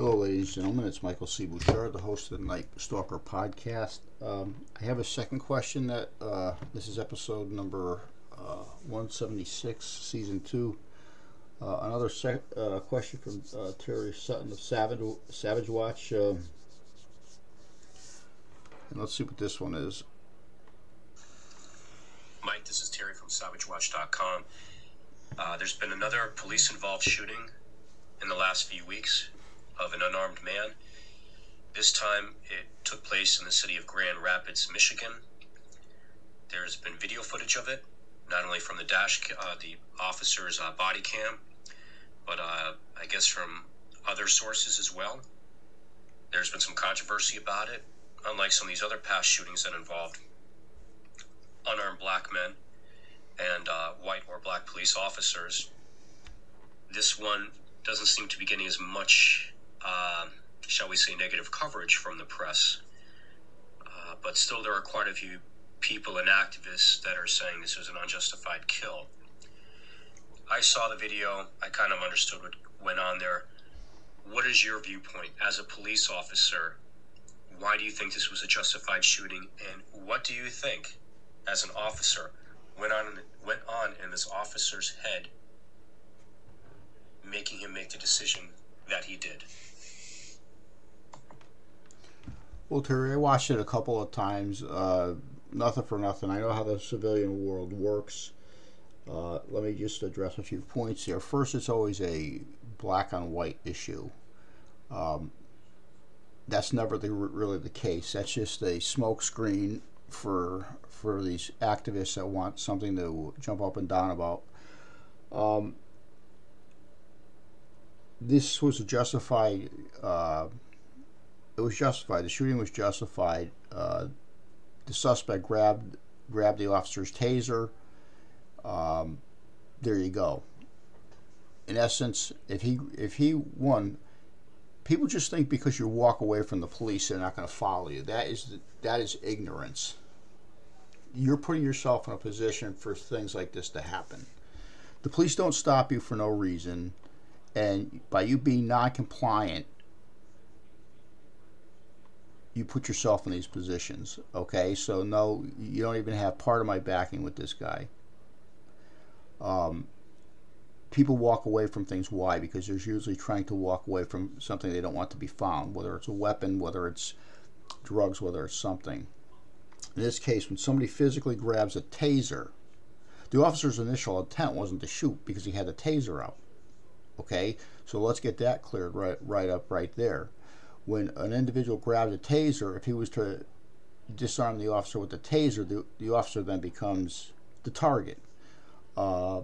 Hello, ladies and gentlemen. It's Michael C. Bouchard, the host of the Night Stalker podcast. Um, I have a second question that uh, this is episode number uh, 176, season 2. Uh, another sec- uh, question from uh, Terry Sutton of Savage, Savage Watch. Um, and let's see what this one is. Mike, this is Terry from SavageWatch.com. Uh, there's been another police involved shooting in the last few weeks of an unarmed man. This time it took place in the city of Grand Rapids, Michigan. There's been video footage of it, not only from the dash, uh, the officer's uh, body cam, but uh, I guess from other sources as well. There's been some controversy about it, unlike some of these other past shootings that involved unarmed black men and uh, white or black police officers. This one doesn't seem to be getting as much uh, shall we say, negative coverage from the press. Uh, but still, there are quite a few people and activists that are saying this was an unjustified kill. I saw the video, I kind of understood what went on there. What is your viewpoint as a police officer? Why do you think this was a justified shooting? And what do you think, as an officer, went on went on in this officer's head, making him make the decision that he did? Well, Terry, I watched it a couple of times. Uh, nothing for nothing. I know how the civilian world works. Uh, let me just address a few points here. First, it's always a black on white issue. Um, that's never the, really the case. That's just a smokescreen for for these activists that want something to jump up and down about. Um, this was justified. Uh, it was justified. The shooting was justified. Uh, the suspect grabbed grabbed the officer's taser. Um, there you go. In essence, if he if he won, people just think because you walk away from the police, they're not going to follow you. That is that is ignorance. You're putting yourself in a position for things like this to happen. The police don't stop you for no reason, and by you being non-compliant, you put yourself in these positions. Okay, so no, you don't even have part of my backing with this guy. Um, people walk away from things. Why? Because they're usually trying to walk away from something they don't want to be found, whether it's a weapon, whether it's drugs, whether it's something. In this case, when somebody physically grabs a taser, the officer's initial intent wasn't to shoot because he had the taser out. Okay, so let's get that cleared right, right up right there when an individual grabs a taser, if he was to disarm the officer with the taser, the, the officer then becomes the target. Uh,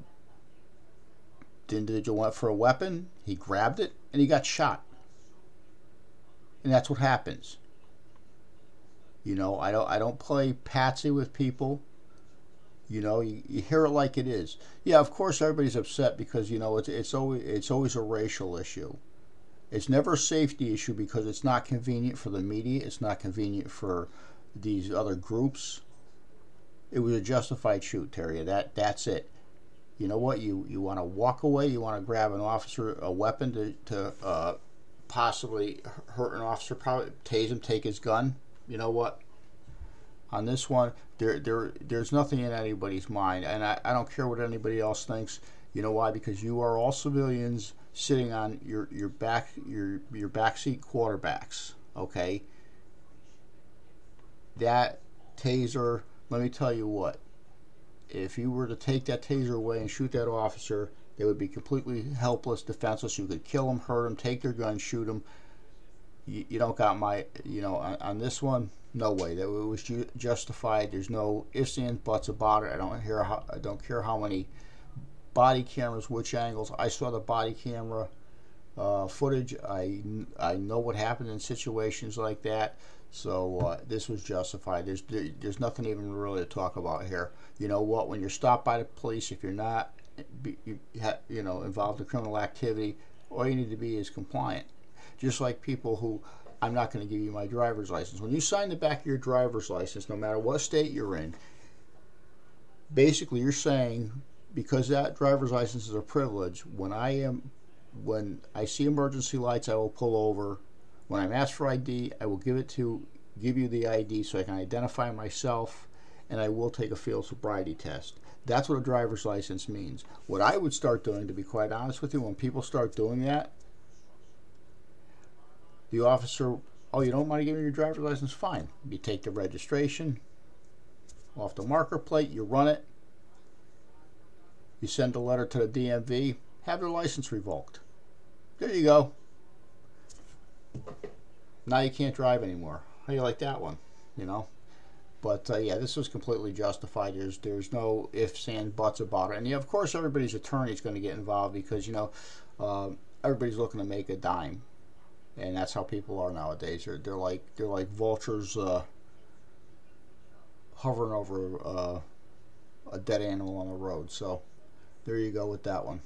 the individual went for a weapon, he grabbed it, and he got shot. And that's what happens. You know, I don't I don't play patsy with people. You know, you, you hear it like it is. Yeah, of course everybody's upset because you know it's it's always it's always a racial issue. It's never a safety issue because it's not convenient for the media. It's not convenient for these other groups. It was a justified shoot, Terry. That that's it. You know what? You you want to walk away. You want to grab an officer, a weapon to to uh, possibly hurt an officer, probably tase him, take his gun. You know what? On this one, there there there's nothing in anybody's mind, and I, I don't care what anybody else thinks. You know why? Because you are all civilians sitting on your your back your your backseat quarterbacks. Okay. That taser. Let me tell you what. If you were to take that taser away and shoot that officer, they would be completely helpless, defenseless. You could kill them, hurt them, take their gun, shoot them. You, you don't got my, you know, on, on this one, no way. That it was ju- justified. There's no ifs and buts about it. I don't hear how, I don't care how many body cameras, which angles. I saw the body camera uh, footage. I, I know what happened in situations like that. So uh, this was justified. There's there's nothing even really to talk about here. You know what? When you're stopped by the police, if you're not you, you know involved in criminal activity, all you need to be is compliant. Just like people who I'm not going to give you my driver's license. When you sign the back of your driver's license, no matter what state you're in, basically you're saying because that driver's license is a privilege, when I am when I see emergency lights, I will pull over. When I'm asked for ID, I will give it to give you the ID so I can identify myself, and I will take a field sobriety test. That's what a driver's license means. What I would start doing, to be quite honest with you, when people start doing that, the officer, oh, you don't give me your driver's license? Fine. You take the registration off the marker plate, you run it, you send a letter to the DMV, have their license revoked. There you go. Now you can't drive anymore. How do you like that one? You know? But uh, yeah, this was completely justified. There's there's no ifs and buts about it. And yeah, of course, everybody's attorney is going to get involved because you know uh, everybody's looking to make a dime, and that's how people are nowadays. They're they're like they're like vultures uh, hovering over uh, a dead animal on the road. So there you go with that one.